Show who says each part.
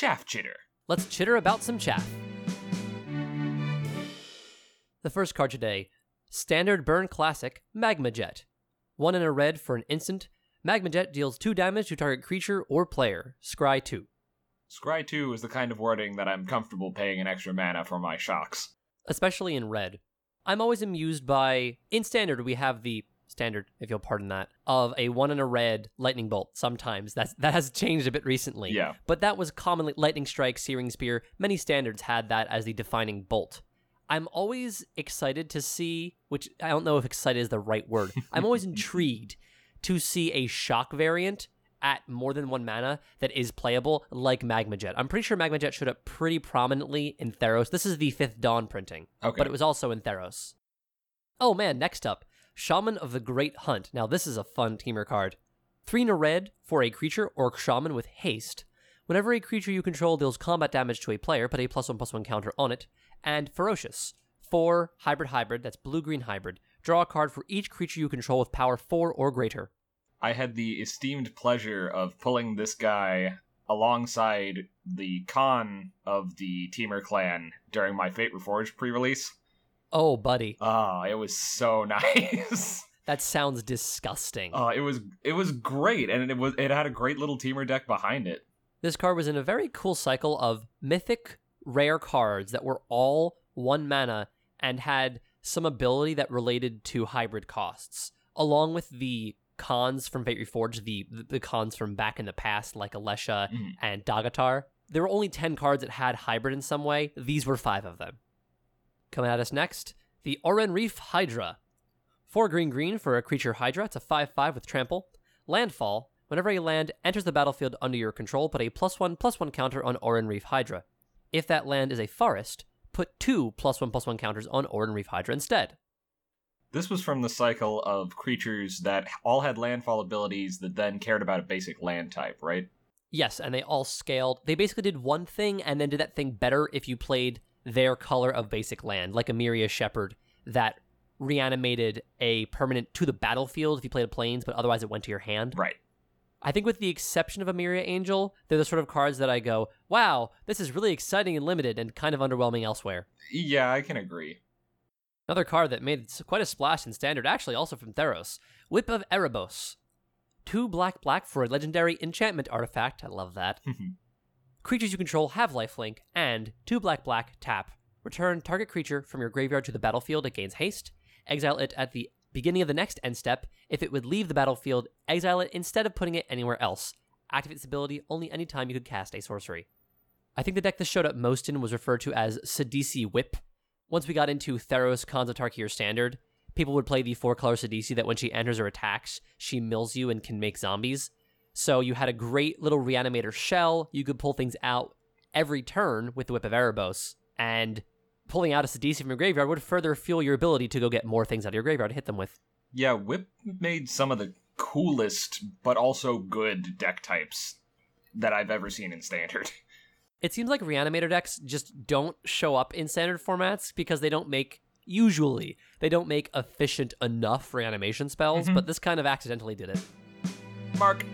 Speaker 1: Chaff Chitter.
Speaker 2: Let's chitter about some chaff. The first card today Standard Burn Classic Magma Jet. One in a red for an instant. Magma Jet deals 2 damage to target creature or player. Scry 2.
Speaker 1: Scry 2 is the kind of wording that I'm comfortable paying an extra mana for my shocks.
Speaker 2: especially in red. I'm always amused by in standard we have the standard, if you'll pardon that, of a one in a red lightning bolt. Sometimes that's that has changed a bit recently.
Speaker 1: Yeah.
Speaker 2: But that was commonly lightning strike, searing spear. Many standards had that as the defining bolt. I'm always excited to see, which I don't know if excited is the right word. I'm always intrigued to see a shock variant at more than one mana that is playable, like Magma Jet. I'm pretty sure Magma Jet showed up pretty prominently in Theros. This is the Fifth Dawn printing,
Speaker 1: Okay.
Speaker 2: but it was also in Theros. Oh man, next up, Shaman of the Great Hunt. Now this is a fun Temur card. Three in a red for a creature Orc shaman with haste. Whenever a creature you control deals combat damage to a player, put a plus one plus one counter on it. And ferocious. Four hybrid hybrid, that's blue green hybrid. Draw a card for each creature you control with power four or greater.
Speaker 1: I had the esteemed pleasure of pulling this guy alongside the Khan of the Temur clan during my Fate Reforged pre-release.
Speaker 2: Oh, buddy,
Speaker 1: Ah, it was so nice.
Speaker 2: that sounds disgusting.
Speaker 1: Uh, it was it was great, and it was it had a great little Temur deck behind it.
Speaker 2: This card was in a very cool cycle of mythic rare cards that were all one mana and had some ability that related to hybrid costs, along with the Khans from Fate Reforged, the the Khans from back in the past, like Alesha
Speaker 1: Mhm.
Speaker 2: and Daghatar. There were only 10 cards that had hybrid in some way. These were five of them. Coming at us next, the Oran-Rief Hydra. Four green green for a creature Hydra. It's a 5 5 with trample. Landfall. Whenever a land enters the battlefield under your control, put a plus one plus one counter on Oran-Rief Hydra. If that land is a forest, put two plus one plus one counters on Oren Reef Hydra instead.
Speaker 1: This was from the cycle of creatures that all had landfall abilities that then cared about a basic land type, right?
Speaker 2: Yes, and they all scaled. They basically did one thing and then did that thing better if you played their color of basic land, like Emeria Shepherd that reanimated a permanent to the battlefield if you played a Plains, but otherwise it went to your hand.
Speaker 1: Right.
Speaker 2: I think with the exception of Emeria Angel, they're the sort of cards that I go, wow, this is really exciting and limited and kind of underwhelming elsewhere.
Speaker 1: Yeah, I can agree.
Speaker 2: Another card that made quite a splash in standard, actually also from Theros, Whip of Erebos. Two black black for a legendary enchantment artifact. I love that. Mm-hmm. Creatures you control have lifelink, and two black black tap. Return target creature from your graveyard to the battlefield. It gains haste. Exile it at the beginning of the next end step. If it would leave the battlefield, exile it instead of putting it anywhere else. Activate this ability only anytime you could cast a sorcery. I think the deck that showed up most in was referred to as Sidisi Whip. Once we got into Theros Khans Tarkir Standard, people would play the four color Sidisi that when she enters or attacks, she mills you and can make zombies. So you had a great little reanimator shell. You could pull things out every turn with the Whip of Erebos, and pulling out a Sidisi from your graveyard would further fuel your ability to go get more things out of your graveyard to hit them with.
Speaker 1: Yeah, Whip made some of the coolest but also good deck types that I've ever seen in Standard.
Speaker 2: It seems like reanimator decks just don't show up in standard formats because they don't make usually they don't make efficient enough reanimation spells, mm-hmm. but this kind of accidentally did it.
Speaker 1: Mark,